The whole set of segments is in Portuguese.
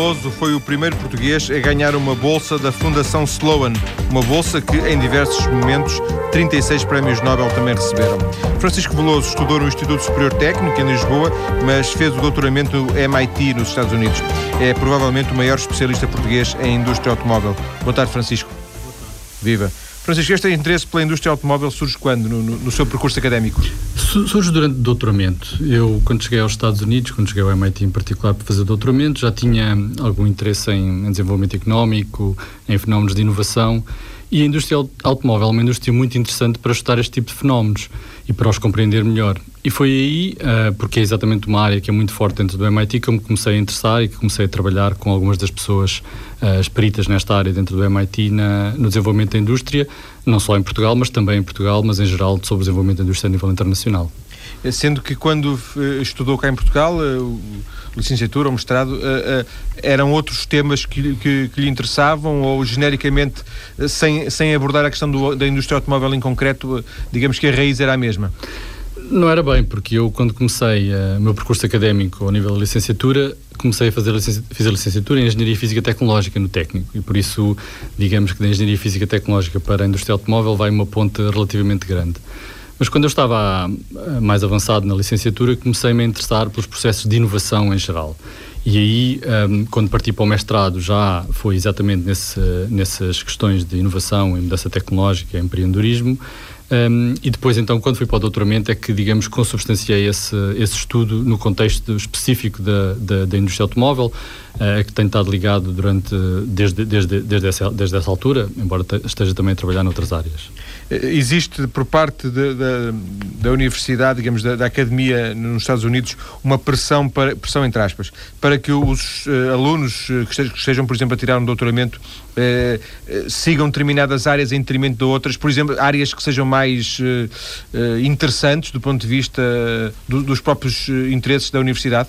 Veloso foi o primeiro português a ganhar uma bolsa da Fundação Sloan, uma bolsa que em diversos momentos 36 prémios Nobel também receberam. Francisco Veloso estudou no Instituto Superior Técnico em Lisboa, mas fez o doutoramento no MIT nos Estados Unidos. É provavelmente o maior especialista português em indústria automóvel. Boa tarde, Francisco. Viva. Francisco, este interesse pela indústria automóvel surge quando no, no seu percurso académico? Surge durante o doutoramento. Eu, quando cheguei aos Estados Unidos, quando cheguei ao MIT em particular para fazer doutoramento, já tinha algum interesse em, em desenvolvimento económico, em fenómenos de inovação e a indústria automóvel é uma indústria muito interessante para estudar este tipo de fenómenos e para os compreender melhor. E foi aí, uh, porque é exatamente uma área que é muito forte dentro do MIT, que eu me comecei a interessar e que comecei a trabalhar com algumas das pessoas uh, esperitas nesta área dentro do MIT na, no desenvolvimento da indústria, não só em Portugal, mas também em Portugal, mas em geral sobre o desenvolvimento da indústria a nível internacional. Sendo que quando eh, estudou cá em Portugal, licenciatura ou mestrado, eram outros temas que, que, que, lhe interessavam ou genericamente, sem, sem abordar a questão do, da indústria automóvel em concreto, digamos que a raiz era a mesma? Não era bem, porque eu, quando comecei uh, o meu percurso académico ao nível da licenciatura, comecei a fazer fiz a licenciatura em Engenharia Física Tecnológica no técnico e por isso, digamos que da Engenharia Física Tecnológica para a indústria automóvel vai uma ponta relativamente grande. Mas quando eu estava uh, mais avançado na licenciatura, comecei-me a interessar pelos processos de inovação em geral. E aí, um, ehm, quando parti para o mestrado, já foi exatamente nesse, nessas questões de inovação e mudança tecnológica, empreendedorismo, um, e depois, então, quando fui para o doutoramento, é que, digamos, consubstanciei esse, esse estudo no contexto específico da, da, da indústria automóvel, uh, que tem estado ligado durante, desde, desde, desde, essa, desde essa altura, embora esteja também a trabalhar noutras áreas. Existe, por parte de, da, da universidade, digamos, da, da, academia nos Estados Unidos, uma pressão, para, pressão entre aspas, para que os uh, alunos que estejam, que estejam, por exemplo, a tirar um doutoramento uh, sigam determinadas áreas em detrimento de outras, por exemplo, áreas que sejam mais uh, interessantes do ponto de vista do, dos próprios eh, interesses da universidade?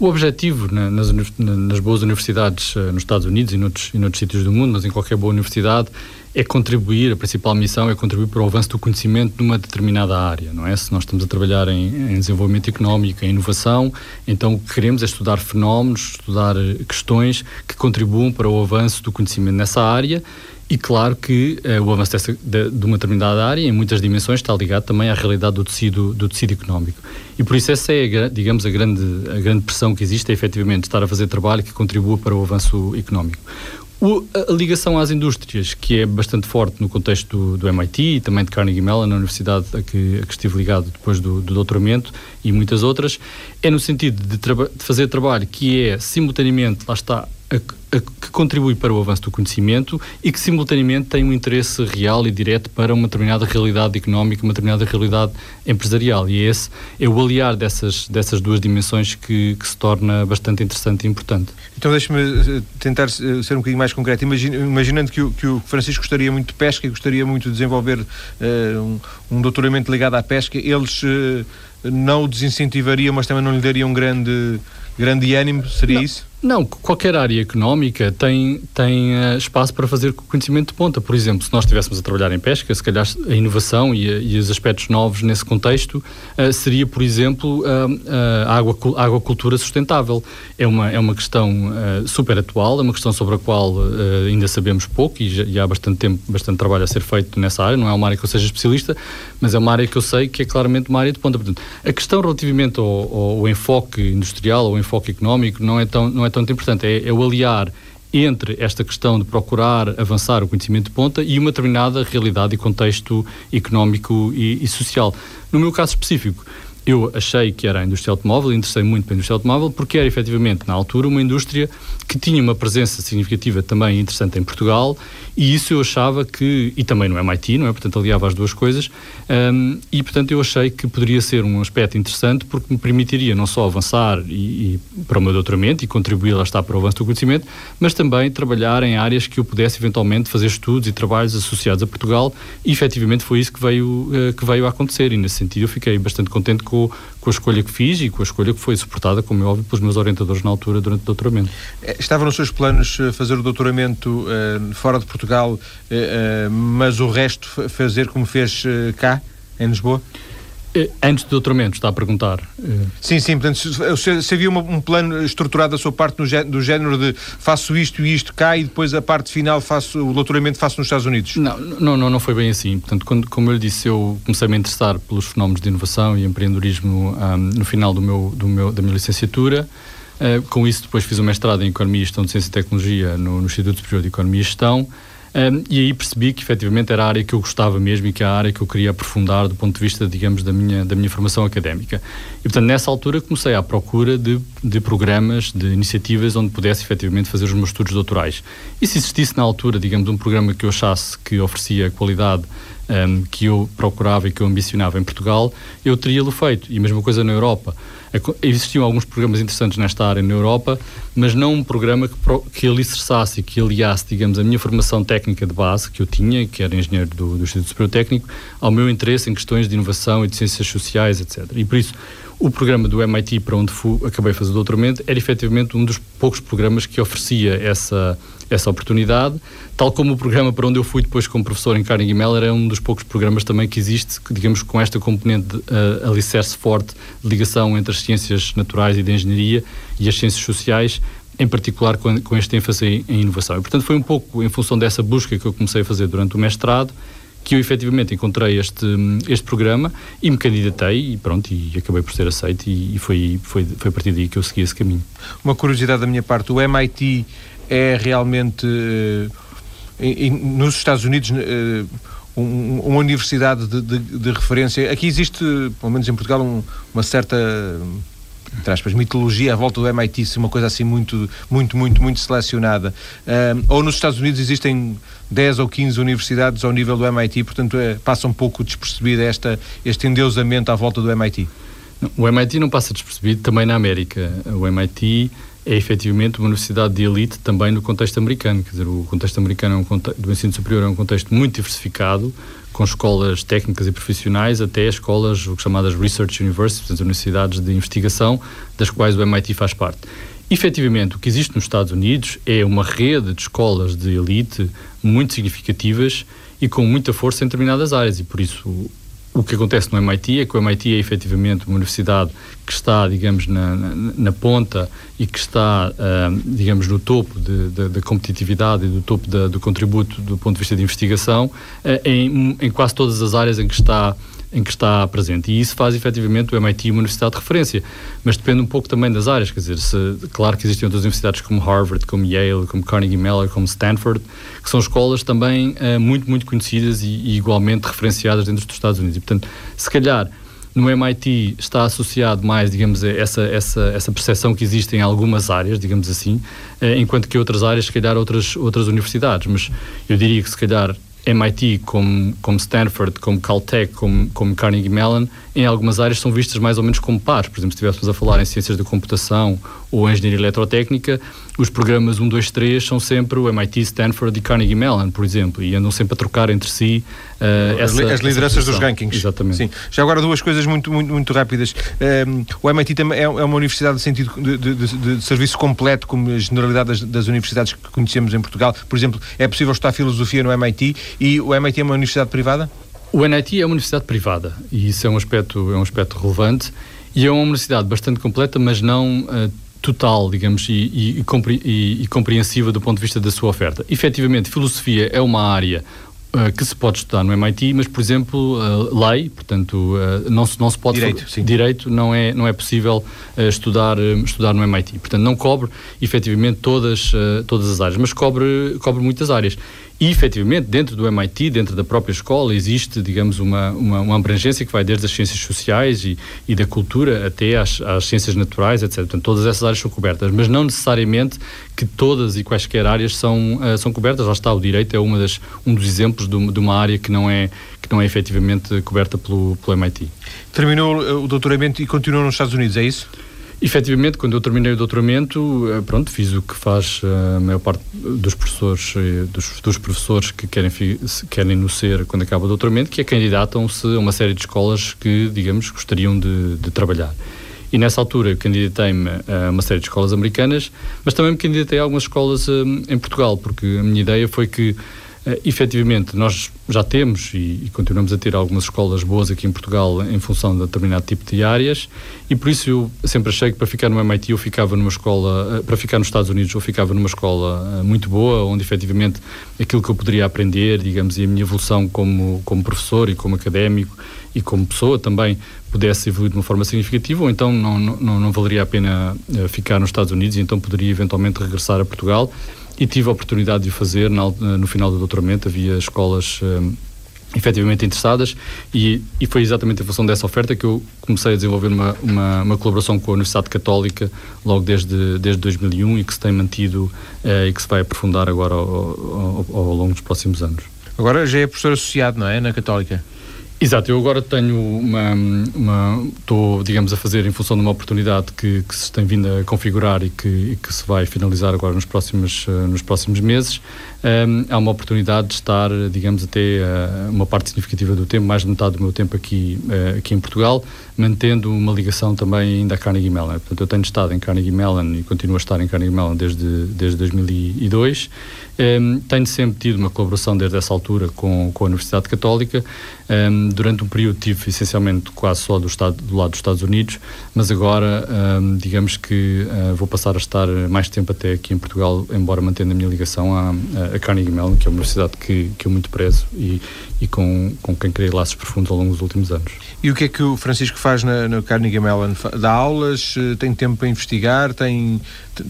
O objetivo nas, nas, boas universidades nos Estados Unidos e noutros, e noutros sítios do mundo, mas em qualquer boa universidade, é contribuir, a principal missão é contribuir para o avanço do conhecimento numa determinada área, não é? Se nós estamos a trabalhar em, em desenvolvimento económico, em inovação, então o que queremos é estudar fenómenos, estudar questões que contribuam para o avanço do conhecimento nessa área e claro que uh, o avanço dessa, de, de, uma determinada área, em muitas dimensões, está ligado também à realidade do tecido, do tecido económico. E por isso essa é, a, digamos, a grande, a grande pressão que existe, é efetivamente estar a fazer trabalho que contribua para o avanço económico. O, a, a, ligação às indústrias, que é bastante forte no contexto do, do MIT e também de Carnegie Mellon, na universidade a que, a que estive ligado depois do, do, doutoramento e muitas outras, é no sentido de, de fazer trabalho que é simultaneamente, lá está, a, a, que contribui para o avanço do conhecimento e que simultaneamente tem um interesse real e direto para uma determinada realidade económica, uma determinada realidade empresarial. E esse é o aliar dessas, dessas duas dimensões que, que se torna bastante interessante e importante. Então deixe-me eh, tentar eh, ser um bocadinho mais concreto. Imagina, imaginando que o, que o Francisco gostaria muito de pesca e gostaria muito de desenvolver uh, um, um, doutoramento ligado à pesca, eles uh, não o desincentivariam, mas também não lhe dariam grande, grande ânimo, seria não. isso? Não, qualquer área económica tem, tem uh, espaço para fazer conhecimento de ponta. Por exemplo, se nós estivéssemos a trabalhar em pesca, se calhar a inovação e, a, e os aspectos novos nesse contexto uh, seria, por exemplo, uh, a, água, a aquacultura sustentável. É uma, é uma questão super atual, é uma questão sobre a qual ainda sabemos pouco e já, e há bastante tempo, bastante trabalho a ser feito nessa área. Não é uma área que eu seja especialista, mas é uma área que eu sei que é claramente uma área de ponta. Portanto, a questão relativamente ao, ao, enfoque industrial, ao enfoque económico, não é tão, não é é tão importante, é, é o aliar entre esta questão de procurar avançar o conhecimento de ponta e uma determinada realidade e contexto económico e, e social. No meu caso específico, eu achei que era a indústria automóvel, interessei muito pela indústria automóvel, porque era efetivamente, na altura, uma indústria que tinha uma presença significativa também interessante em Portugal, e isso eu achava que, e também no MIT, não é? Portanto, aliava as duas coisas, um, e portanto eu achei que poderia ser um aspecto interessante, porque me permitiria não só avançar e, e para o meu doutoramento e contribuir, lá está, para o avanço do conhecimento, mas também trabalhar em áreas que eu pudesse eventualmente fazer estudos e trabalhos associados a Portugal, e efetivamente foi isso que veio, uh, que veio a acontecer, e nesse sentido eu fiquei bastante contente com, com a escolha que fiz e com a escolha que foi suportada, como é óbvio, pelos meus orientadores na altura durante o doutoramento. Eh, estava nos seus planos eh, fazer o doutoramento fora de Portugal, uh, uh, mas o resto fazer como fez cá, em Lisboa? Eh, antes do doutoramento, está a perguntar. Eh, sim, sim, portanto, se, se havia uma, um plano estruturado da sua parte no, do género de faço isto e isto cá e depois a parte final faço, o doutoramento faço nos Estados Unidos? Não, não, não, não foi bem assim. Portanto, quando, como eu lhe disse, eu comecei a me interessar pelos fenómenos de inovação e empreendedorismo um, no final do meu, do meu, da minha licenciatura. Uh, com isso, depois fiz o mestrado em Economia e Gestão de Ciência e Tecnologia no, no Instituto Superior de Economia e Gestão um, e aí percebi que efetivamente era a área que eu gostava mesmo e que é a área que eu queria aprofundar do ponto de vista, digamos, da minha, da minha formação académica. E portanto, nessa altura comecei à procura de, de programas, de iniciativas onde pudesse efetivamente fazer os meus estudos doutorais. E se existisse na altura, digamos, um programa que eu achasse que oferecia qualidade um, que eu procurava e que eu ambicionava em Portugal, eu teria-lo feito. E a mesma coisa na Europa. Existiam alguns programas interessantes nesta área na Europa, mas não um programa que, que alicerçasse e que aliasse, digamos, a minha formação técnica de base, que eu tinha, que era engenheiro do, do Instituto Superior Técnico, ao meu interesse em questões de inovação e de ciências sociais, etc. E por isso, o programa do MIT, para onde fui, acabei de fazer o doutoramento, era efetivamente um dos poucos programas que oferecia essa essa oportunidade, tal como o programa para onde eu fui depois como professor em Carnegie Mellon é um dos poucos programas também que existe, digamos, com esta componente de uh, alicerce forte de ligação entre as ciências naturais e de engenharia e as ciências sociais, em particular com, com este ênfase em, em inovação. E, portanto, foi um pouco em função dessa busca que eu comecei a fazer durante o mestrado, que eu efetivamente encontrei este, este programa e me candidatei e pronto, e acabei por ser aceito e, e foi, foi, foi a partir daí que eu segui esse caminho. Uma curiosidade da minha parte, o MIT é realmente, eh, nos Estados Unidos, eh, uma universidade de, de, de, referência. Aqui existe, pelo menos em Portugal, um, uma certa entre aspas, mitologia à volta do MIT, uma coisa assim muito, muito, muito, muito selecionada. Uh, ou nos Estados Unidos existem 10 ou 15 universidades ao nível do MIT, portanto é, passa um pouco despercebido esta, este endeusamento à volta do MIT. O MIT não passa despercebido também na América. O MIT é efetivamente uma universidade de elite também no contexto americano. Quer dizer, o contexto americano é um contexto, do ensino superior é um contexto muito diversificado, com escolas técnicas e profissionais até escolas chamadas Research Universities, universidades de investigação, das quais o MIT faz parte. Efetivamente, o que existe nos Estados Unidos é uma rede de escolas de elite muito significativas e com muita força em determinadas áreas, e por isso o que acontece no MIT é que o MIT é efetivamente uma universidade que está, digamos, na, na, na ponta e que está, uh, digamos, no topo da competitividade e do topo do contributo do ponto de vista de investigação uh, em, em quase todas as áreas em que está em que está presente. E isso faz efetivamente o MIT uma universidade de referência. Mas depende um pouco também das áreas. Quer dizer, se, claro que existem outras universidades como Harvard, como Yale, como Carnegie Mellon, como Stanford, que são escolas também uh, muito, muito conhecidas e, e, igualmente referenciadas dentro dos Estados Unidos. E, portanto, se calhar no MIT está associado mais, digamos, essa, essa, essa percepção que existe em algumas áreas, digamos assim, eh, enquanto que outras áreas, se calhar, outras, outras universidades. Mas eu diria que, se calhar, MIT, como, como Stanford, como Caltech, como, como Carnegie Mellon, em algumas áreas são vistas mais ou menos como pares. Por exemplo, se estivéssemos a falar em ciências da computação ou engenharia eletrotécnica, os programas 1, 2, 3 são sempre o MIT, Stanford e Carnegie Mellon, por exemplo, e andam sempre a trocar entre si uh, essa, As lideranças dos rankings. Exatamente. Sim. Já agora duas coisas muito, muito, muito rápidas. Um, ehm, o MIT é, é uma universidade de sentido de, de, de, de, serviço completo, como a generalidade das, das universidades que conhecemos em Portugal. Por exemplo, é possível estudar filosofia no MIT e o MIT é uma universidade privada? O NIT é uma universidade privada e isso é um aspecto, é um aspecto relevante e é uma universidade bastante completa, mas não uh, total, digamos, e, e, e, e, compreensiva do ponto de vista da sua oferta. Efetivamente, filosofia é uma área uh, que se pode estudar no MIT, mas, por exemplo, uh, lei, portanto, não, se, não se pode... Direito, sim. Direito não é, não é possível estudar, estudar no MIT. Portanto, não cobre, efetivamente, todas, todas as áreas, mas cobre, cobre muitas áreas. E, efetivamente, dentro do MIT, dentro da própria escola, existe, digamos, uma, uma, uma abrangência que vai desde as ciências sociais e, e da cultura até às, às, ciências naturais, etc. Portanto, todas essas áreas são cobertas, mas não necessariamente que todas e quaisquer áreas são, uh, são cobertas. Lá está, o direito é uma das, um dos exemplos de, de uma área que não é, que não é efetivamente coberta pelo, pelo MIT. Terminou eh, o doutoramento e continuou nos Estados Unidos, é isso? Efetivamente, quando eu terminei o doutoramento, eh, pronto, fiz o que faz eh, a maior parte dos professores, eh, dos, dos professores que querem, querem no ser quando acaba o doutoramento, que é candidatam-se a uma série de escolas que, digamos, gostariam de, de trabalhar. E nessa altura candidatei-me a uma série de escolas americanas, mas também me candidatei a algumas escolas em Portugal, porque a minha ideia foi que Uh, efetivamente, nós já temos e, e, continuamos a ter algumas escolas boas aqui em Portugal em função de determinado tipo de áreas e por isso eu sempre achei que para ficar no MIT eu ficava numa escola, uh, para ficar nos Estados Unidos eu ficava numa escola uh, muito boa, onde efetivamente aquilo que eu poderia aprender, digamos, e a minha evolução como, como professor e como académico e como pessoa também pudesse evoluir de uma forma significativa, ou então não, não, não valeria a pena ficar nos Estados Unidos e então poderia eventualmente regressar a Portugal e tive a oportunidade de o fazer no, final do doutoramento. Havia escolas um, efetivamente interessadas e, e, foi exatamente em função dessa oferta que eu comecei a desenvolver uma, uma, uma colaboração com a Universidade Católica logo desde, desde 2001 e que se tem mantido uh, e que se vai aprofundar agora ao, ao, ao longo dos próximos anos. Agora já é professor associado, não é? Na Católica? Exato, eu agora tenho uma, uma, estou, digamos, a fazer em função de uma oportunidade que, que se tem vindo a configurar e que, e que se vai finalizar agora nos próximos, uh, nos próximos meses. Um, há uma oportunidade de estar, digamos, até uh, uma parte significativa do tempo, mais de metade do meu tempo aqui, uh, aqui em Portugal, mantendo uma ligação também ainda a Carnegie Mellon. Portanto, eu tenho estado em Carnegie Mellon e continuo a estar em Carnegie Mellon desde, desde 2002 um, tenho sempre tido uma colaboração desde essa altura com, com a Universidade Católica. Um, durante um período tive essencialmente quase só do, estado, do lado dos Estados Unidos, mas agora um, digamos que uh, vou passar a estar mais tempo até aqui em Portugal, embora mantendo a minha ligação à, à Carnegie Mellon, que é uma universidade que, que eu muito prezo e, e com, com quem criei laços profundos ao longo dos últimos anos. E o que é que o Francisco faz na, na Carnegie Mellon? Dá aulas? Eh, tem tempo para investigar? Tem,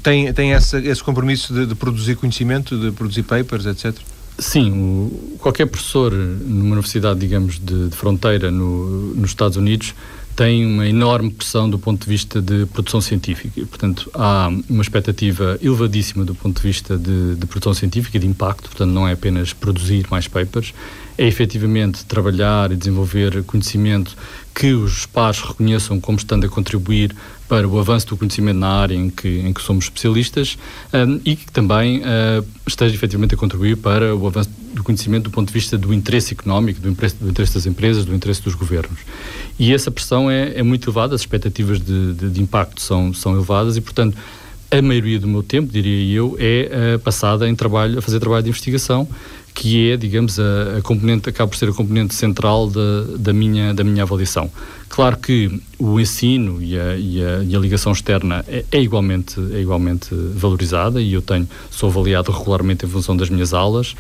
tem, tem essa, esse compromisso de, de produzir conhecimento, de produzir papers, etc.? Sim, qualquer professor numa universidade, digamos, de, de fronteira no, nos Estados Unidos tem uma enorme pressão do ponto de vista de produção científica. Portanto, há uma expectativa elevadíssima do ponto de vista de, de produção científica e de impacto. Portanto, não é apenas produzir mais papers, é efetivamente trabalhar e desenvolver conhecimento que os pares reconheçam como estando a contribuir para o avanço do conhecimento na área em que, em que somos especialistas um, e que também uh, esteja efetivamente a contribuir para o avanço do conhecimento do ponto de vista do interesse económico, do interesse, do interesse das empresas, do interesse dos governos. E essa pressão é, é muito elevada, as expectativas de, de, de, impacto são, são elevadas e, portanto, a maioria do meu tempo, diria eu, é uh, passada em trabalho, a fazer trabalho de investigação que é, digamos, a, a, componente, acaba por ser a componente central da, da, minha, da minha avaliação. Claro que o ensino e a, e a, e a ligação externa é, é, igualmente, é igualmente valorizada e eu tenho, sou avaliado regularmente em função das minhas aulas.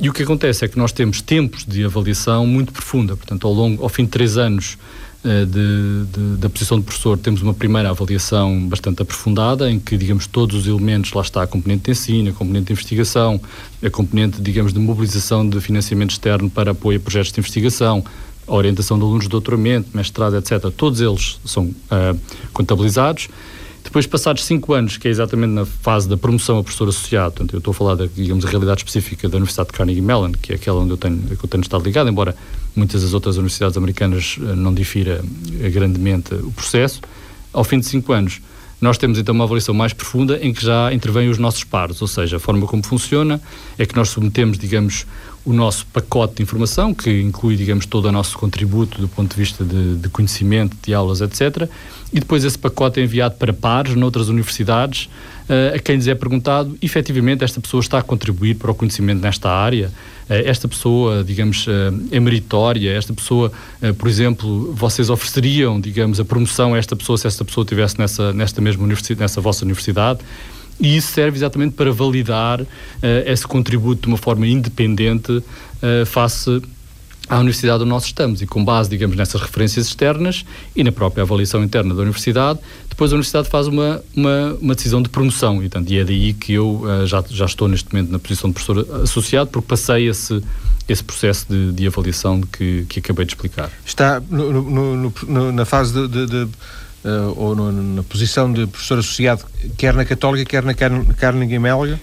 E o que acontece é que nós temos tempos de avaliação muito profunda, portanto, ao longo, ao fim de três anos, eh, de, de, da posição de professor, temos uma primeira avaliação bastante aprofundada, em que, digamos, todos os elementos, lá está a componente de ensino, a componente de investigação, a componente, digamos, de mobilização de financiamento externo para apoio a projetos de investigação, a orientação de alunos de doutoramento, mestrado, etc., todos eles são uh, contabilizados. Depois, passados cinco anos, que é exatamente na fase da promoção a professor associado, portanto, eu estou a falar da, digamos, a realidade específica da Universidade de Carnegie Mellon, que é aquela onde eu tenho, que eu tenho estado ligado, embora muitas das outras universidades americanas eh, não difira eh, grandemente o processo. Ao fim de cinco anos, nós temos então uma avaliação mais profunda em que já intervêm os nossos pares, ou seja, a forma como funciona é que nós submetemos, digamos, o nosso pacote de informação, que inclui, digamos, todo o nosso contributo do ponto de vista de, de conhecimento, de aulas, etc. E depois esse pacote é enviado para pares noutras universidades, uh, a quem lhes é perguntado, efetivamente, esta pessoa está a contribuir para o conhecimento nesta área, uh, esta pessoa, digamos, uh, é meritória, esta pessoa, por exemplo, vocês ofereceriam, digamos, a promoção a esta pessoa se esta pessoa estivesse nessa, nesta mesma universidade, nessa vossa universidade. E isso serve exatamente para validar uh, esse contributo de uma forma independente uh, face à universidade onde nós estamos e com base, digamos, nessas referências externas e na própria avaliação interna da universidade, depois a universidade faz uma, uma, uma decisão de promoção e, portanto, e é daí que eu uh, já, já estou neste momento na posição de professor associado porque passei esse, esse processo de, de avaliação que, que acabei de explicar. Está no, no, no, na fase de, de uh, ou no, na posição de professor associado, quer na Católica, quer na Carnegie Mellon?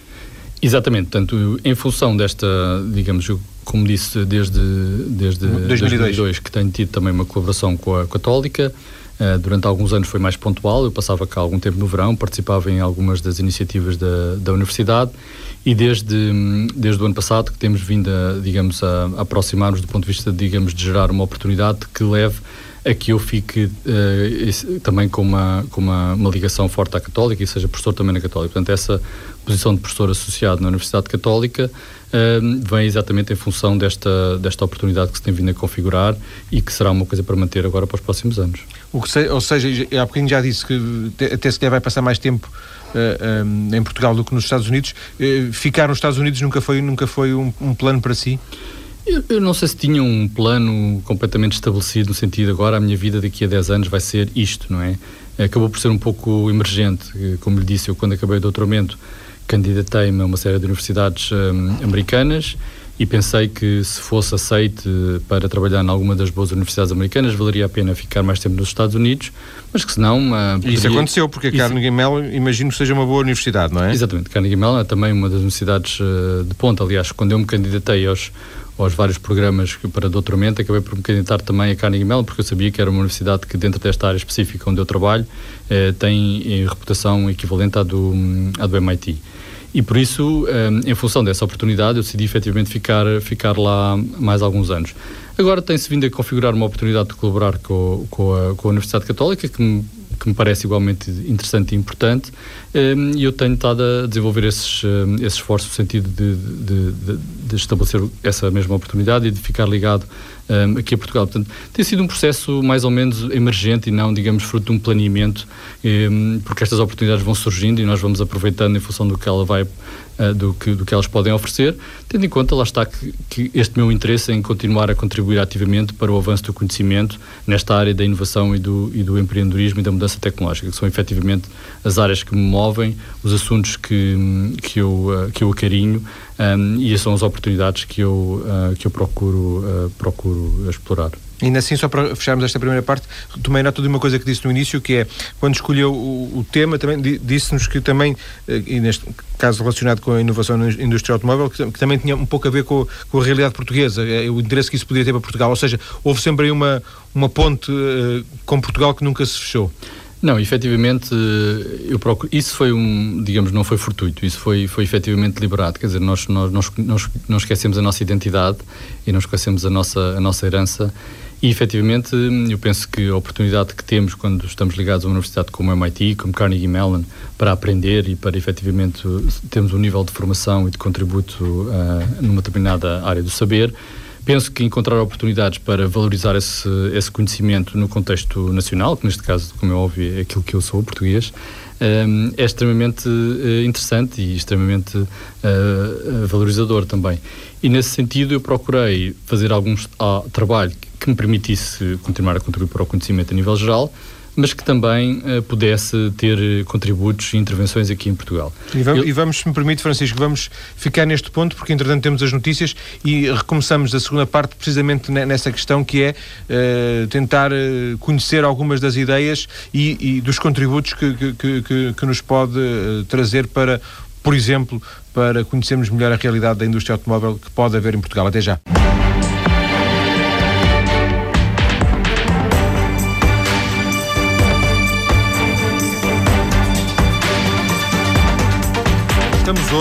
Exatamente, portanto, em função desta, digamos, como disse, desde, desde 2002. 2002 que tenho tido também uma colaboração com a Católica, Uh, durante alguns anos foi mais pontual, eu passava cá algum tempo no verão, participava em algumas das iniciativas da, da Universidade e desde, desde o ano passado que temos vindo a, digamos, a, a aproximar-nos do ponto de vista, digamos, de gerar uma oportunidade que leve a que eu fique uh, também com, uma, com uma, uma, ligação forte à Católica e seja professor também na Católica. Portanto, essa posição de professor associado na Universidade Católica vem exatamente em função desta, desta oportunidade que se tem vindo a configurar e que será uma coisa para manter agora para os próximos anos. O que se, ou seja, há bocadinho já disse que até se vai passar mais tempo uh, um, em Portugal do que nos Estados Unidos. Uh, ficar nos Estados Unidos nunca foi, nunca foi um, um plano para si? Eu, eu, não sei se tinha um plano completamente estabelecido no sentido agora a minha vida daqui a 10 anos vai ser isto, não é? Acabou por ser um pouco emergente. Como lhe disse, eu quando acabei o doutoramento candidatei-me a uma série de universidades um, americanas e pensei que se fosse aceite para trabalhar em alguma das boas universidades americanas valeria a pena ficar mais tempo nos Estados Unidos, mas que se não... Uh, poderia... Isso aconteceu, porque a Carnegie Mellon imagino que seja uma boa universidade, não é? Exatamente, Carnegie Mellon é também uma das universidades uh, de ponta, aliás, quando eu me candidatei aos, aos vários programas para doutoramento, acabei por me candidatar também a Carnegie Mellon, porque eu sabia que era uma universidade que dentro desta área específica onde eu trabalho eh, tem eh, reputação equivalente à do, à do MIT. E por isso, um, em função dessa oportunidade, eu decidi efetivamente ficar, ficar lá mais alguns anos. Agora tem-se vindo a configurar uma oportunidade de colaborar com, com, a, com a Universidade Católica, que me, que me parece igualmente interessante e importante, um, e eu tenho estado a desenvolver esses, um, esses esforços no sentido de, de, de, de, estabelecer essa mesma oportunidade e de ficar ligado um, aqui a Portugal. Portanto, tem sido um processo mais ou menos emergente e não, digamos, fruto de um planeamento, porque estas oportunidades vão surgindo e nós vamos aproveitando em função do que ela vai uh, do, que, do que elas podem oferecer, tendo em conta, lá está, que, que, este meu interesse em continuar a contribuir ativamente para o avanço do conhecimento nesta área da inovação e do, e do empreendedorismo e da mudança tecnológica, que são efetivamente as áreas que me movem, os assuntos que, que, eu, uh, que eu acarinho um, e são as oportunidades que eu, uh, que eu procuro, procuro explorar. Ainda assim, só para fecharmos esta primeira parte, tomei nota de uma coisa que disse no início, que é, quando escolheu o, o tema, também disse-nos que também, eh, e neste caso relacionado com a inovação na indústria automóvel, que, que também tinha um pouco a ver com, com, a realidade portuguesa, é, o interesse que isso podia ter para Portugal. Ou seja, houve sempre aí uma, uma ponte uh, com Portugal que nunca se fechou. Não, efetivamente, eu procuro, isso foi um, digamos, não foi fortuito, isso foi, foi efetivamente deliberado, quer dizer, nós, nós, nós, nós esquecemos a nossa identidade e não esquecemos a nossa, a nossa herança. E, efetivamente, eu penso que a oportunidade que temos quando estamos ligados a uma universidade como a MIT, como Carnegie Mellon, para aprender e para, efetivamente, termos um nível de formação e de contributo uh, numa determinada área do saber, penso que encontrar oportunidades para valorizar esse, esse conhecimento no contexto nacional, que neste caso, como é óbvio, é aquilo que eu sou, português, um, é extremamente uh, interessante e extremamente uh, valorizador também. E nesse sentido eu procurei fazer alguns uh, trabalho que me permitisse continuar a contribuir para o conhecimento a nível geral, mas que também uh, pudesse ter contributos e intervenções aqui em Portugal. E vamos, Eu... e vamos, se me permite, Francisco, vamos ficar neste ponto, porque entretanto temos as notícias e recomeçamos a segunda parte precisamente nessa questão que é uh, tentar uh, conhecer algumas das ideias e, e dos contributos que, que, que, que nos pode trazer para, por exemplo, para conhecermos melhor a realidade da indústria automóvel que pode haver em Portugal. Até já.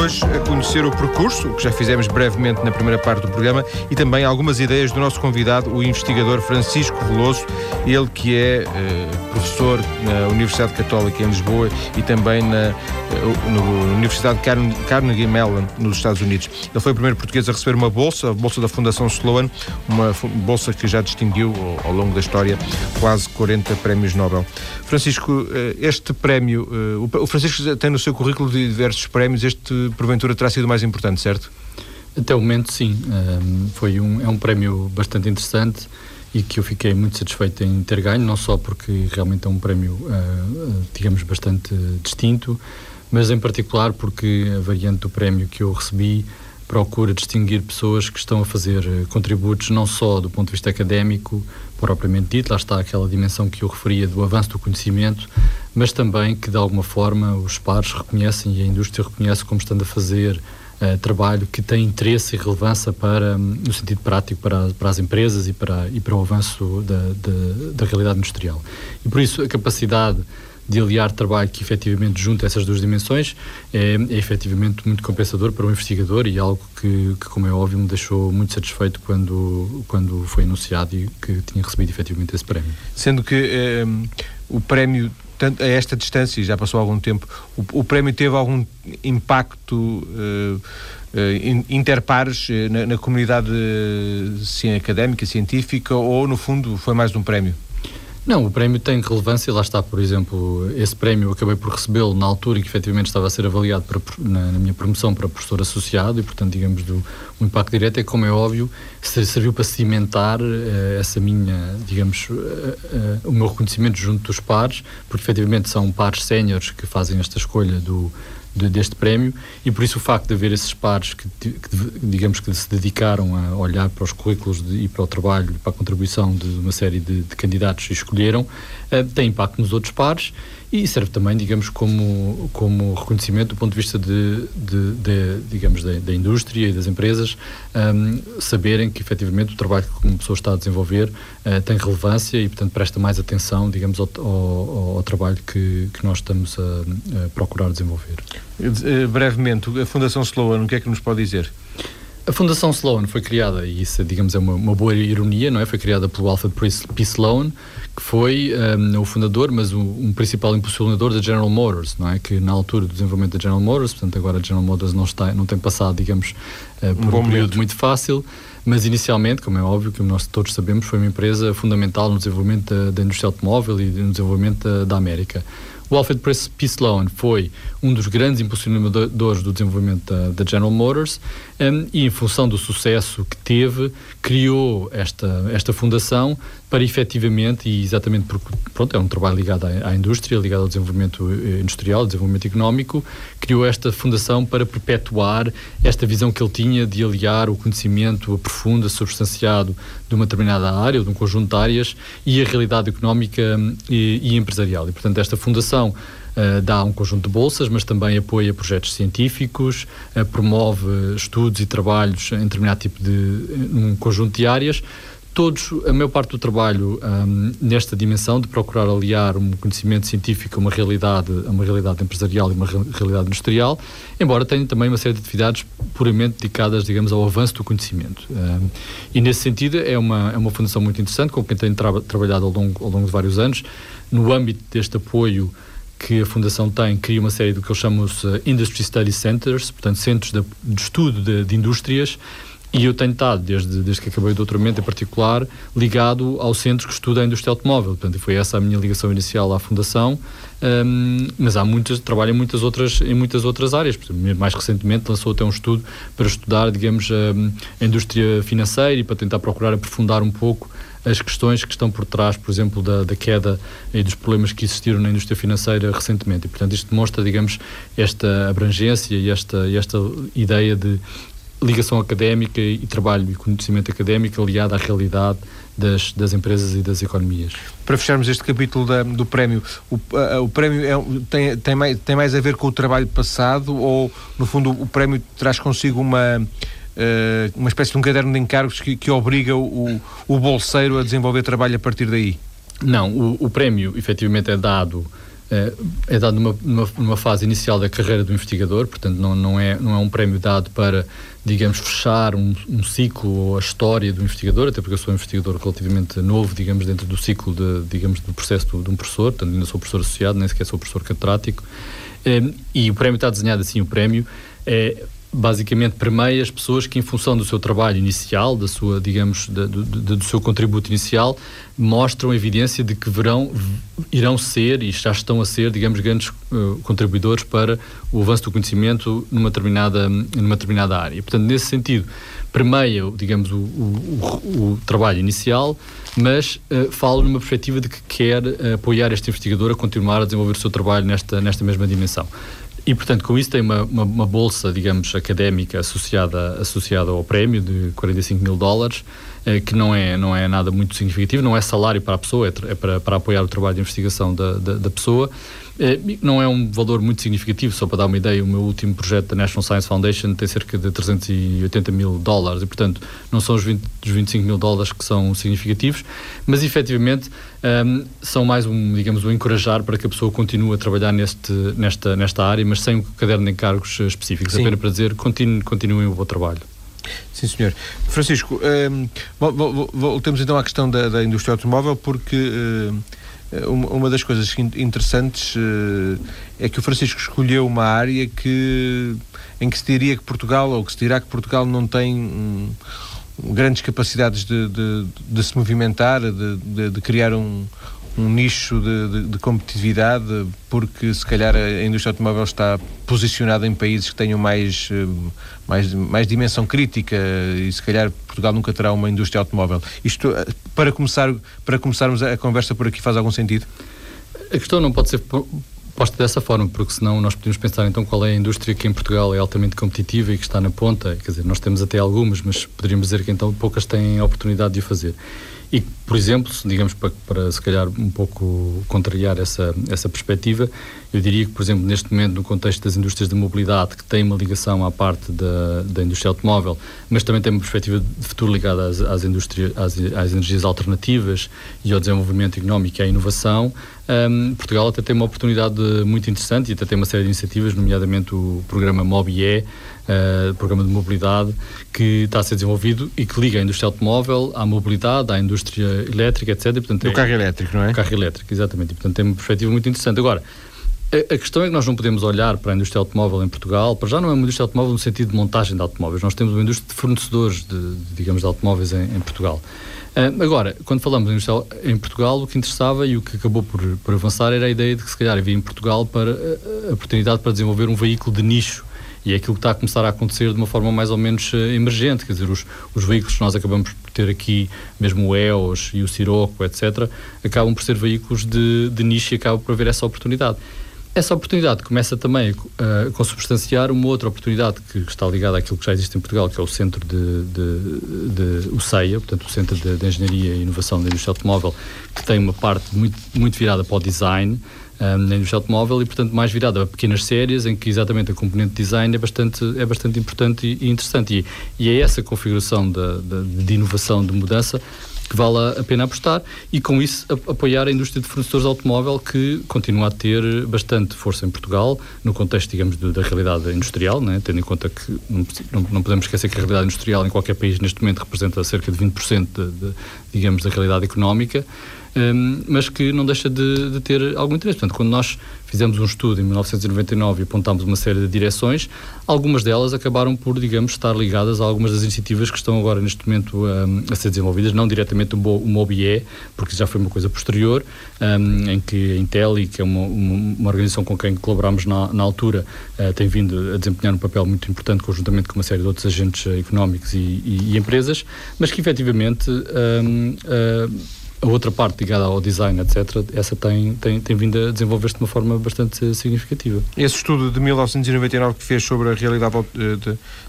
Hoje a conhecer o percurso, que já fizemos brevemente na primeira parte do programa, e também algumas ideias do nosso convidado, o investigador Francisco Veloso, ele que é eh, professor na Universidade Católica em Lisboa e também na, eh, Universidade Carnegie Mellon, nos Estados Unidos. Ele foi o primeiro português a receber uma bolsa, a bolsa da Fundação Sloan, uma bolsa que já distinguiu ao, ao longo da história quase 40 prémios Nobel. Francisco, eh, este prémio, o Francisco tem no seu currículo diversos prémios, este, porventura, terá sido mais importante, certo? Até o momento, sim. Um, foi um, é um prémio bastante interessante e que eu fiquei muito satisfeito em ter ganho, não só porque realmente é um prémio, uh, digamos, bastante distinto, mas em particular porque a variante do prémio que eu recebi procura distinguir pessoas que estão a fazer contributos não só do ponto de vista académico, propriamente dito, lá está aquela dimensão que eu referia do avanço do conhecimento, mas também que de alguma forma os pares reconhecem e a indústria reconhece como estando a fazer uh, trabalho que tem interesse e relevância para, um, no sentido prático para, para as empresas e para, e para o avanço da, da, da realidade industrial. E por isso a capacidade de aliar trabalho que efetivamente junta essas duas dimensões é, é efetivamente muito compensador para o investigador e algo que, que, como é óbvio, me deixou muito satisfeito quando, quando foi anunciado e que tinha recebido efetivamente esse prémio. Sendo que eh, o prémio tanto, a esta distância, já passou algum tempo, o, o prémio teve algum impacto uh, interpares na, na comunidade académica, científica, ou no fundo foi mais um prémio? Não, o prémio tem relevância, lá está, por exemplo, esse prémio eu acabei por recebê-lo na altura em que efetivamente estava a ser avaliado para, na, na, minha promoção para professor associado e, portanto, digamos, do, o impacto direto é, como é óbvio, serviu para cimentar uh, essa minha, digamos, uh, uh, o meu reconhecimento junto dos pares, porque efetivamente são pares séniores que fazem esta escolha do de, deste prémio e por isso o facto de haver esses pares que, que, digamos que se dedicaram a olhar para os currículos de, e para o trabalho para a contribuição de uma série de, de candidatos e escolheram uh, tem impacto nos outros pares e serve também, digamos, como, como reconhecimento do ponto de vista de, de, de digamos, da, da, indústria e das empresas um, saberem que efetivamente o trabalho que uma pessoa está a desenvolver uh, tem relevância e, portanto, presta mais atenção, digamos, ao, ao, ao trabalho que, que nós estamos a, a procurar desenvolver. Eh, brevemente, a Fundação Sloan, o que é que nos pode dizer? A Fundação Sloan foi criada, e isso, digamos, é uma, uma boa ironia, não é? Foi criada pelo Alfred P. Sloan, que foi um, o fundador, mas um, um, principal impulsionador da General Motors, não é? Que na altura do desenvolvimento da General Motors, portanto agora a General Motors não, está, não tem passado, digamos, uh, por um, um período muito fácil, mas inicialmente, como é óbvio, que nós todos sabemos, foi uma empresa fundamental no desenvolvimento da, da indústria automóvel e no desenvolvimento da, da América. O Alfred P. Sloan foi um dos grandes impulsionadores do desenvolvimento da, da General Motors um, e, em função do sucesso que teve, criou esta, esta fundação para efetivamente, e exatamente porque pronto, é um trabalho ligado à, à indústria, ligado ao desenvolvimento eh, industrial, desenvolvimento económico, criou esta fundação para perpetuar esta visão que ele tinha de aliar o conhecimento profundo, substanciado de uma determinada área, ou de um conjunto de áreas, e a realidade económica hum, e, e empresarial. E, portanto, esta fundação Uh, dá um conjunto de bolsas, mas também apoia projetos científicos, uh, promove estudos e trabalhos em determinado tipo de um conjunto de áreas, todos, a maior parte do trabalho um, nesta dimensão de procurar aliar um conhecimento científico a uma realidade, a uma realidade empresarial e uma realidade industrial, embora tenha também uma série de atividades puramente dedicadas, digamos, ao avanço do conhecimento. Um, e nesse sentido é uma, é uma fundação muito interessante, com quem tenho tra trabalhado ao longo, ao longo de vários anos, no âmbito deste apoio que a Fundação tem, cria uma série do que eles chamam uh, Industry Study Centers, portanto, centros de, de estudo de, de indústrias, e eu tenho estado, desde, desde que acabei o doutoramento em particular, ligado ao centro que estuda a indústria automóvel. Portanto, foi essa a minha ligação inicial à Fundação, um, mas há muitas, trabalho em muitas outras, em muitas outras áreas. Mais recentemente lançou até um estudo para estudar, digamos, a, a indústria financeira e para tentar procurar aprofundar um pouco as questões que estão por trás, por exemplo, da, da, queda e dos problemas que existiram na indústria financeira recentemente. E, portanto, isto demonstra, digamos, esta abrangência e esta, e esta ideia de ligação académica e trabalho e conhecimento académico aliado à realidade das, das empresas e das economias. Para fecharmos este capítulo da, do prémio, o, o prémio é, tem, tem, mais, tem mais a ver com o trabalho passado ou, no fundo, o prémio traz consigo uma, uma espécie de um caderno de encargos que, que obriga o, o bolseiro a desenvolver trabalho a partir daí? Não, o, o prémio efetivamente é dado é, é dado numa, numa, numa, fase inicial da carreira do investigador, portanto não, não, é, não é um prémio dado para, digamos, fechar um, um ciclo ou a história do investigador, até porque eu sou um investigador relativamente novo, digamos, dentro do ciclo, de, digamos, do processo do, de um professor, portanto ainda sou professor associado, nem sequer sou professor catedrático, é, e o prémio está desenhado assim, o prémio é basicamente permeia as pessoas que, em função do seu trabalho inicial, da sua, digamos, da, do, do, seu contributo inicial, mostram evidência de que verão, irão ser e já estão a ser, digamos, grandes uh, contribuidores para o avanço do conhecimento numa determinada, numa determinada área. Portanto, nesse sentido, permeia, digamos, o, o, o trabalho inicial, mas uh, fala numa perspectiva de que quer uh, apoiar este investigador a continuar a desenvolver o seu trabalho nesta, nesta mesma dimensão. E, portanto, com isso tem uma, uma, uma, bolsa, digamos, académica associada, associada ao prémio de 45 mil dólares, que não é, não é nada muito significativo, não é salário para a pessoa, é, é para, para apoiar o trabalho de investigação da, da, da pessoa. Eh, não é um valor muito significativo, só para dar uma ideia, o meu último projeto da National Science Foundation tem cerca de 380 mil dólares e, portanto, não são os, 20, os 25 mil dólares que são significativos, mas efetivamente um, ehm, são mais um, digamos, um encorajar para que a pessoa continue a trabalhar neste, nesta, nesta área, mas sem um caderno de encargos específicos, Sim. apenas para dizer continue, continuem o bom trabalho. Sim, senhor. Francisco, um, ehm, voltemos então à questão da, da indústria automóvel, porque. Uh, uma das coisas interessantes é que o Francisco escolheu uma área que, em que se diria que Portugal, ou que se dirá que Portugal não tem um, grandes capacidades de, de, de se movimentar, de, de criar um, um nicho de, de, de, competitividade, porque se calhar a indústria automóvel está posicionada em países que tenham mais, eh, mais, mais dimensão crítica e se calhar Portugal nunca terá uma indústria automóvel. Isto, eh, para, começar, para começarmos a conversa por aqui, faz algum sentido? A questão não pode ser posta dessa forma, porque senão nós podemos pensar então qual é a indústria que em Portugal é altamente competitiva e que está na ponta. Quer dizer, nós temos até algumas, mas poderíamos dizer que então poucas têm a oportunidade de o fazer. E, por exemplo, digamos, para, para se calhar um pouco contrariar essa, essa perspectiva, eu diria que, por exemplo, neste momento, no contexto das indústrias da mobilidade, que tem uma ligação à parte da, da indústria automóvel, mas também tem uma perspectiva de futuro ligada às, às, indústrias, às, às energias alternativas e ao desenvolvimento económico e à inovação, um, Portugal até tem uma oportunidade muito interessante e até tem uma série de iniciativas, nomeadamente o programa MOBIE, uh, programa de mobilidade, que está a ser desenvolvido e que liga a indústria automóvel à mobilidade, à indústria elétrica, etc. E, portanto, o é, carro elétrico, não é? O carro elétrico, exatamente. E, portanto, tem uma perspectiva muito interessante. Agora, a, questão é que nós não podemos olhar para a indústria automóvel em Portugal, para já não é uma indústria automóvel no sentido de montagem de automóveis, nós temos uma indústria de fornecedores, de, de digamos, de automóveis em, em Portugal. Uh, agora, quando falamos em, em Portugal, o que interessava e o que acabou por, por avançar era a ideia de que se calhar havia em Portugal para, a, a oportunidade para desenvolver um veículo de nicho e é aquilo que está a começar a acontecer de uma forma mais ou menos uh, emergente, quer dizer, os, os veículos que nós acabamos por ter aqui, mesmo o EOS e o Sirocco, etc., acabam por ser veículos de, de nicho e acabam por haver essa oportunidade. Essa oportunidade começa também a consubstanciar uma outra oportunidade que está ligada àquilo que já existe em Portugal, que é o Centro de, de, de o CEIA, portanto o Centro de, de, Engenharia e Inovação da Indústria Automóvel, que tem uma parte muito, muito virada para o design um, na indústria automóvel e, portanto, mais virada a pequenas séries, em que exatamente a componente de design é bastante, é bastante importante e, interessante. E, e, é essa configuração de, de, de inovação, de mudança, que vale a pena apostar e com isso apoiar a indústria de fornecedores de automóvel que continua a ter bastante força em Portugal no contexto, digamos, da realidade industrial, né? tendo em conta que não, não, podemos esquecer que a realidade industrial em qualquer país neste momento representa cerca de 20% de, de, digamos, da realidade económica um, mas que não deixa de, de, ter algum interesse. Portanto, quando nós fizemos um estudo em 1999 e apontámos uma série de direções, algumas delas acabaram por, digamos, estar ligadas a algumas das iniciativas que estão agora neste momento um, a ser desenvolvidas, não diretamente o, MOBIE, porque já foi uma coisa posterior, um, em que a Intel, que é uma, uma, uma, organização com quem colaboramos na, na altura, uh, tem vindo a desempenhar um papel muito importante conjuntamente com uma série de outros agentes económicos e, e, e empresas, mas que efetivamente uh, a outra parte ligada ao design, etc., essa tem, tem, tem vindo a desenvolver-se de uma forma bastante significativa. Esse estudo de 1999 que fez sobre a realidade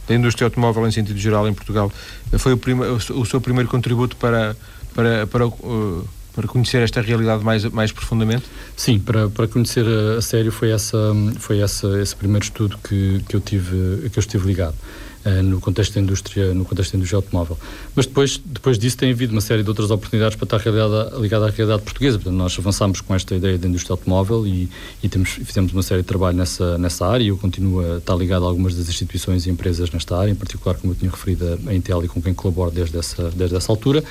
da indústria automóvel em sentido geral em Portugal foi o, prima, o seu primeiro contributo para, para, para, uh, para conhecer esta realidade mais, mais profundamente? Sim, para, para conhecer a, a sério foi, essa, foi essa, esse primeiro estudo que, que, eu tive, que eu estive ligado. Eh, no contexto da indústria, no contexto da indústria automóvel. Mas depois, depois disso tem havido uma série de outras oportunidades para estar ligada, à realidade portuguesa. Portanto, nós avançámos com esta ideia da indústria automóvel e, e temos, fizemos uma série de trabalho nessa, nessa área e eu continuo a estar ligado a algumas das instituições e empresas nesta área, em particular, como eu tinha referido, a Intel e com quem colaboro desde essa, desde essa altura.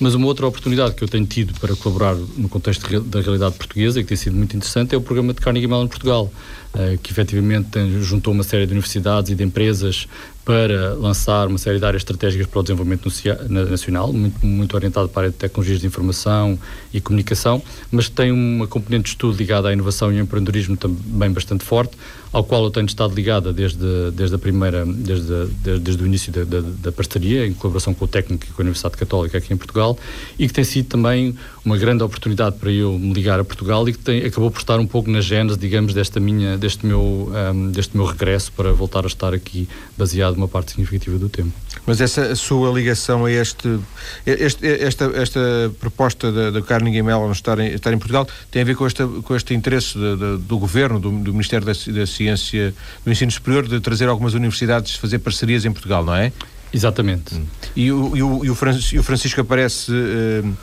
Mas uma outra oportunidade que eu tenho tido para colaborar no contexto da realidade portuguesa e que tem sido muito interessante é o programa de Carnegie Mellon Portugal, eh, que efetivamente juntou uma série de universidades e de empresas para lançar uma série de áreas estratégicas para o desenvolvimento nacional, muito, muito orientado para a área de tecnologias de informação e comunicação, mas tem uma componente de estudo ligada à inovação e ao empreendedorismo também bastante forte, ao qual eu tenho estado ligada desde, desde a primeira, desde, desde, desde o início da, da, da, parceria, em colaboração com o técnico e com a Universidade Católica aqui em Portugal, e que tem sido também uma grande oportunidade para eu me ligar a Portugal e que tem, acabou por estar um pouco na gênese, digamos, desta minha, deste meu, um, deste meu regresso para voltar a estar aqui baseado uma parte significativa do tempo. Mas essa sua ligação a este, este esta, esta proposta da, da Carnegie Mellon estar em, estar em Portugal tem a ver com, esta, com este interesse de, de, do governo, do, do Ministério da, da Ciência, do Ensino Superior, de trazer algumas universidades, fazer parcerias em Portugal, não é? Exatamente. Hum. E, o, e, o, e, o Francisco aparece uh,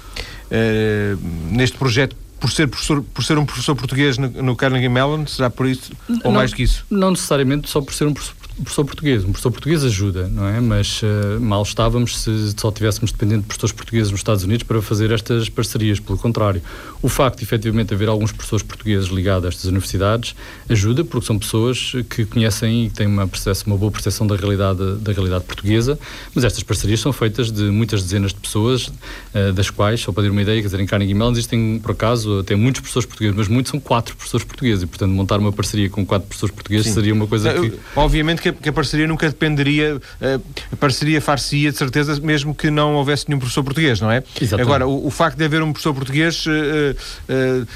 uh, neste projeto por ser, professor, por ser um professor português no, no Carnegie Mellon? Será por isso? Ou não, mais que isso? Não necessariamente só por ser um professor professor português. Um professor português ajuda, não é? Mas uh, mal estávamos se só tivéssemos dependente de professores portugueses nos Estados Unidos para fazer estas parcerias. Pelo contrário, o facto de efetivamente haver alguns professores portugueses ligados a estas universidades ajuda porque são pessoas que conhecem e têm uma, uma boa percepção da realidade, da realidade portuguesa, mas estas parcerias são feitas de muitas dezenas de pessoas, uh, das quais, só para ter uma ideia, quer dizer, em Carnegie Mellon existem, por acaso, até muitos professores portugueses, mas muitos são quatro professores portugueses e, portanto, montar uma parceria com quatro professores portugueses Sim. seria uma coisa que... Obviamente que a, que a parceria nunca dependeria, eh, a parceria far-se-ia de certeza mesmo que não houvesse nenhum professor português, não é? Exatamente. Agora, o, o facto de haver um professor português uh, uh,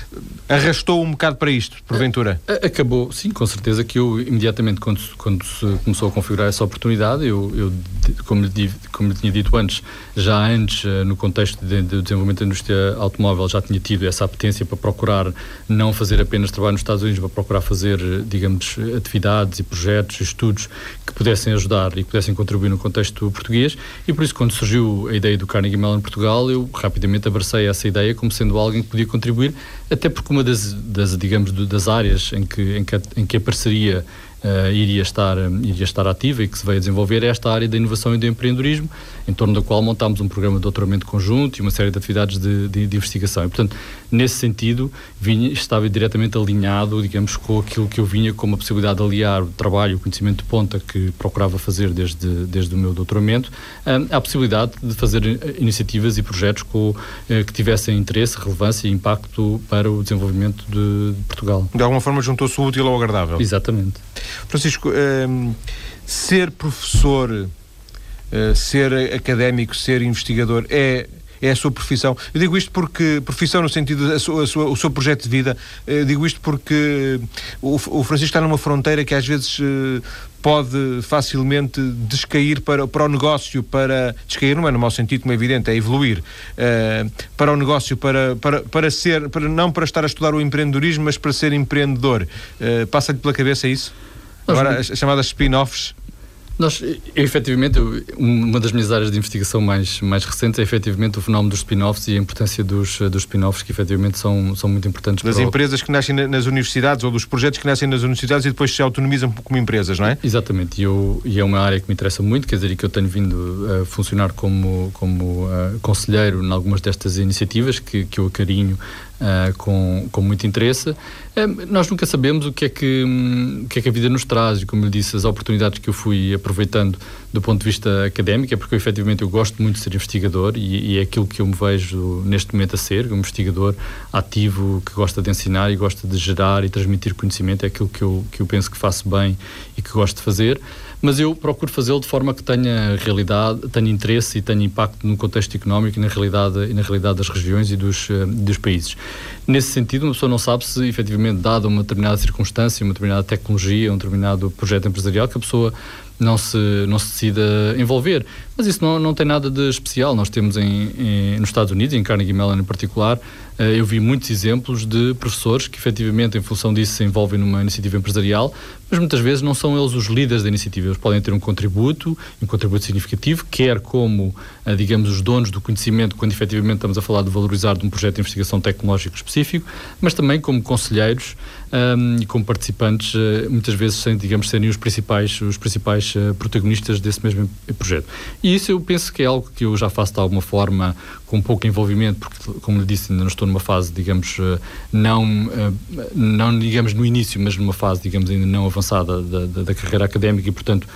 arrastou um bocado para isto, porventura? Acabou, sim, com certeza que eu, imediatamente, quando, quando se começou a configurar essa oportunidade, eu, eu como, lhe, como lhe tinha dito antes, já antes, no contexto de, de desenvolvimento da indústria automóvel, já tinha tido essa apetência para procurar não fazer apenas trabalho nos Estados Unidos, para procurar fazer, digamos, atividades e projetos, estudos que pudessem ajudar e que pudessem contribuir no contexto português. E por isso quando surgiu a ideia do Carnegie Mellon Portugal eu rapidamente abracei essa ideia como sendo alguém que podia contribuir até porque uma das, das digamos das áreas em que, em que, em que a parceria uh, iria, estar, um, iria estar ativa e que se veio a desenvolver esta área da inovação e do empreendedorismo, em torno da qual montámos um programa de doutoramento conjunto e uma série de atividades de, de, de investigação. E, portanto, nesse sentido, vinha, estava diretamente alinhado, digamos, com aquilo que eu vinha como a possibilidade de aliar o trabalho, o conhecimento de ponta que procurava fazer desde, desde o meu doutoramento, um, à possibilidade de fazer eh, iniciativas e projetos com, uh, que tivessem interesse, relevância e impacto para o desenvolvimento de, de Portugal. De alguma forma juntou-se o útil ao agradável. Exatamente. Francisco, um, ser professor, uh, ser académico, ser investigador é é a sua profissão. Eu digo isto porque, profissão no sentido da sua, sua, o seu projeto de vida, eu digo isto porque o, o Francisco está numa fronteira que às vezes pode facilmente descair para, para o negócio, para descair não é no mau sentido, como é evidente, é evoluir uh, para o negócio, para, para, para ser, para, não para estar a estudar o empreendedorismo, mas para ser empreendedor. Uh, Passa-lhe pela cabeça isso? Agora, as chamadas spin-offs. Nós, efetivamente, uma das minhas áreas de investigação mais, mais recentes é efetivamente o fenómeno dos spin-offs e a importância dos, dos spin-offs que efetivamente são, são muito importantes. Das empresas o... que nascem nas universidades ou dos projetos que nascem nas universidades e depois se autonomizam como empresas, não é? Exatamente, e, eu, e é uma área que me interessa muito, quer dizer, e que eu tenho vindo a funcionar como, como uh, conselheiro em algumas destas iniciativas que, que eu acarinho uh, com, com muito interesse. Uh, nós nunca sabemos o que, é que, um, o que é que a vida nos traz e, como eu disse, as oportunidades que eu fui aproveitando do ponto de vista académico, é porque eu, efetivamente eu gosto muito de ser investigador e, e, é aquilo que eu me vejo neste momento a ser, um investigador ativo que gosta de ensinar e gosta de gerar e transmitir conhecimento, é aquilo que eu, que eu penso que faço bem e que gosto de fazer mas eu procuro fazê-lo de forma que tenha realidade, tenha interesse e tenha impacto no contexto económico e na realidade, e na realidade das regiões e dos, uh, dos países. Nesse sentido, uma pessoa não sabe se efetivamente, dada uma determinada circunstância, uma determinada tecnologia, um determinado projeto empresarial, que a pessoa não se, não se decida envolver. Mas isso não, não tem nada de especial. Nós temos em, em, nos Estados Unidos, em Carnegie Mellon em particular, eh, eu vi muitos exemplos de professores que efetivamente, em função disso, se envolvem numa iniciativa empresarial, mas muitas vezes não são eles os líderes da iniciativa. Eles podem ter um contributo, um contributo significativo, quer como, eh, digamos, os donos do conhecimento, quando efetivamente estamos a falar de valorizar de um projeto de investigação tecnológico específico, mas também como conselheiros um, ehm, e como participantes, uh, muitas vezes sem, digamos, serem os principais, os principais protagonistas desse mesmo projeto. E isso eu penso que é algo que eu já faço de alguma forma com pouco envolvimento, porque, como lhe disse, ainda não estou numa fase, digamos, eh, não, eh, não digamos no início, mas numa fase, digamos, ainda não avançada da, da, da carreira académica e, portanto,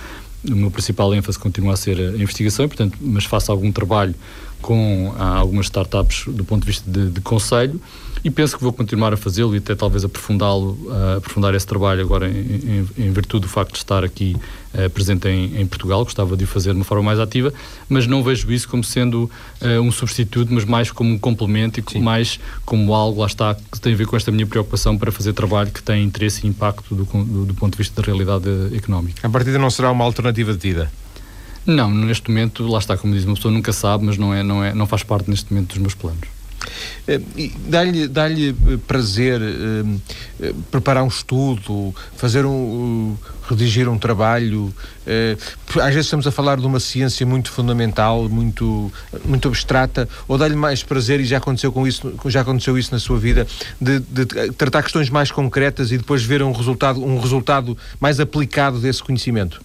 o meu principal ênfase continua a ser a investigação, e, portanto, mas faço algum trabalho com ah, algumas startups do ponto de vista de, de conselho e penso que vou continuar a fazê-lo e até talvez aprofundá-lo, uh, aprofundar esse trabalho agora em, em, em, virtude do facto de estar aqui uh, presente em, em, Portugal, gostava de o fazer de uma forma mais ativa, mas não vejo isso como sendo uh, um substituto, mas mais como um complemento e como mais como algo, lá está, que tem a ver com esta minha preocupação para fazer trabalho que tem interesse e impacto do, do, do ponto de vista da realidade económica. A partida não será uma alternativa de vida? Não, neste momento, lá está, como diz, uma pessoa nunca sabe, mas não, é, não, é, não faz parte neste momento dos meus planos. Eh, dá-lhe dá eh, prazer eh, preparar um estudo, fazer um, redigir um trabalho. às vezes estamos a falar de uma ciência muito fundamental, muito, muito abstrata, ou dá-lhe mais prazer, e já aconteceu, com isso, já aconteceu isso na sua vida, de, de, tratar questões mais concretas e depois ver um resultado, um resultado mais aplicado desse conhecimento?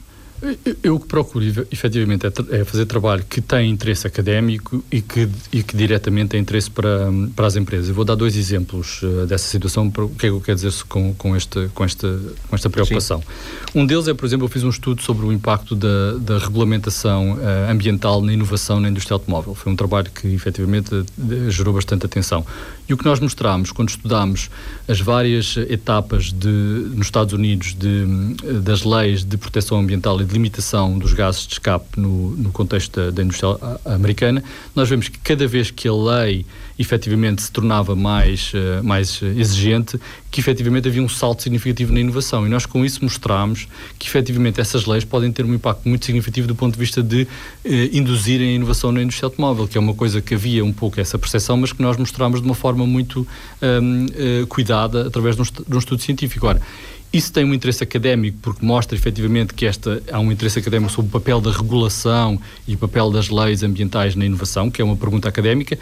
Eu o que procuro, efetivamente, é, é, fazer trabalho que tem interesse académico e que, e que diretamente tem interesse para, para as empresas. Eu vou dar dois exemplos uh, dessa situação, para o que é que eu quero dizer com, com, este, com, esta, com esta preocupação. Sim. Um deles é, por exemplo, eu fiz um estudo sobre o impacto da, da regulamentação uh, ambiental na inovação na indústria automóvel. Foi um trabalho que, efetivamente, gerou bastante atenção. E o que nós mostramos, quando estudámos as várias etapas de, nos Estados Unidos de, das leis de proteção ambiental e de limitação dos gases de escape no, no contexto da, da indústria americana, nós vemos que cada vez que a lei efetivamente se tornava mais, uh, mais exigente, que efetivamente havia um salto significativo na inovação. E nós com isso mostramos que efetivamente essas leis podem ter um impacto muito significativo do ponto de vista de uh, induzirem a inovação na indústria automóvel, que é uma coisa que havia um pouco essa percepção, mas que nós mostramos de uma forma muito um, uh, cuidada através de um, de um estudo científico. Ora, isso tem um interesse académico porque mostra efetivamente que esta, há um interesse académico sobre o papel da regulação e o papel das leis ambientais na inovação, que é uma pergunta académica,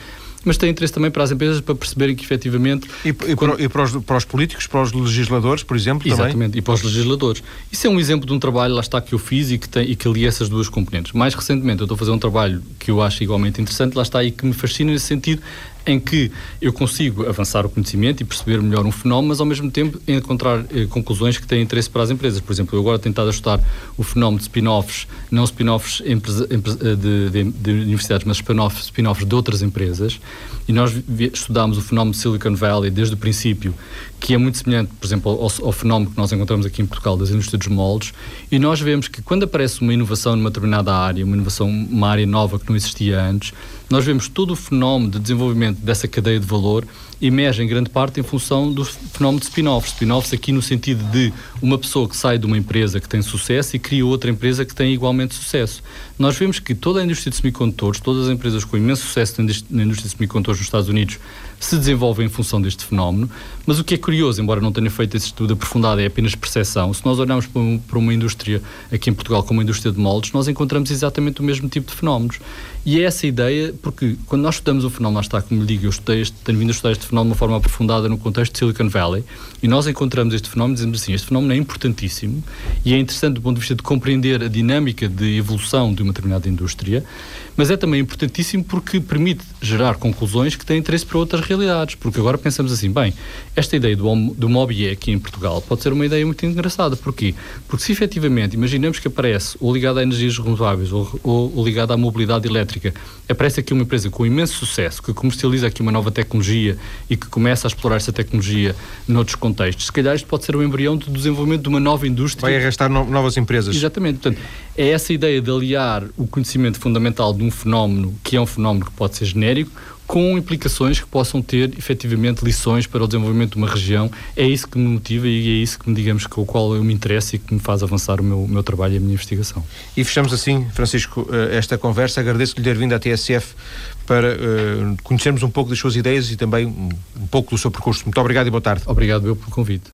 mas tem interesse também para as empresas para perceberem que efetivamente. E, e, quando... e para, os, para, os, políticos, para os legisladores, por exemplo? Exatamente, também? e para os legisladores. Isso é um exemplo de um trabalho, lá está, que eu fiz e que, tem, e que ali essas duas componentes. Mais recentemente, eu estou a fazer um trabalho que eu acho igualmente interessante, lá está, e que me fascina nesse sentido, em que eu consigo avançar o conhecimento e perceber melhor um fenómeno, mas ao mesmo tempo encontrar eh, conclusões que têm interesse para as empresas. Por exemplo, eu agora tenho estado a estudar o fenómeno de spin-offs, não spin-offs eh, de, de, de, universidades, mas spin-offs spin de outras empresas, e nós estudámos o fenómeno de Silicon Valley desde o princípio, que é muito semelhante, por exemplo, ao, ao, fenómeno que nós encontramos aqui em Portugal das indústrias dos moldes, e nós vemos que quando aparece uma inovação numa determinada área, uma inovação, uma área nova que não existia antes, nós vemos todo o fenómeno de desenvolvimento dessa cadeia de valor emerge em grande parte em função do fenómeno de spin-offs. Spin-offs aqui no sentido de uma pessoa que sai de uma empresa que tem sucesso e cria outra empresa que tem igualmente sucesso. Nós vemos que toda a indústria de semicondutores, todas as empresas com imenso sucesso na indústria de semicondutores nos Estados Unidos se desenvolvem em função deste fenómeno, mas o que é curioso, embora não tenha feito esse estudo aprofundado, é apenas percepção. Se nós olharmos para uma indústria aqui em Portugal como a indústria de moldes, nós encontramos exatamente o mesmo tipo de fenómenos. E é essa ideia, porque quando nós estudamos o fenómeno, lá está, como lhe digo, eu estudei, tenho vindo a estudar este fenómeno de uma forma aprofundada no contexto de Silicon Valley, e nós encontramos este fenómeno e dizemos assim, este fenómeno é importantíssimo e é interessante do ponto de vista de compreender a dinâmica de evolução de uma determinada indústria, mas é também importantíssimo porque permite gerar conclusões que têm interesse para outras realidades, porque agora pensamos assim, bem, esta ideia do, do MOBIE aqui em Portugal pode ser uma ideia muito engraçada, porquê? Porque se efetivamente, imaginemos que aparece, ou ligado a energias renováveis, ou, ou, ou ligado à mobilidade elétrica, aparece aqui uma empresa com imenso sucesso, que comercializa aqui uma nova tecnologia e que começa a explorar essa tecnologia noutros contextos, se calhar isto pode ser o um embrião do desenvolvimento de uma nova indústria. Vai arrastar no, novas empresas. Exatamente, portanto, é essa ideia de aliar o conhecimento fundamental de um fenómeno, que é um fenómeno que pode ser genérico, com implicações que possam ter efetivamente lições para o desenvolvimento de uma região. É isso que me motiva e é isso que me digamos com o qual eu me interesso e que me faz avançar o meu, o meu trabalho e a minha investigação. E fechamos assim, Francisco, eh, esta conversa. Agradeço-lhe ter vindo à TSF para uh, conhecermos um pouco das suas ideias e também um pouco do seu percurso. Muito obrigado e boa tarde. Obrigado eu pelo convite.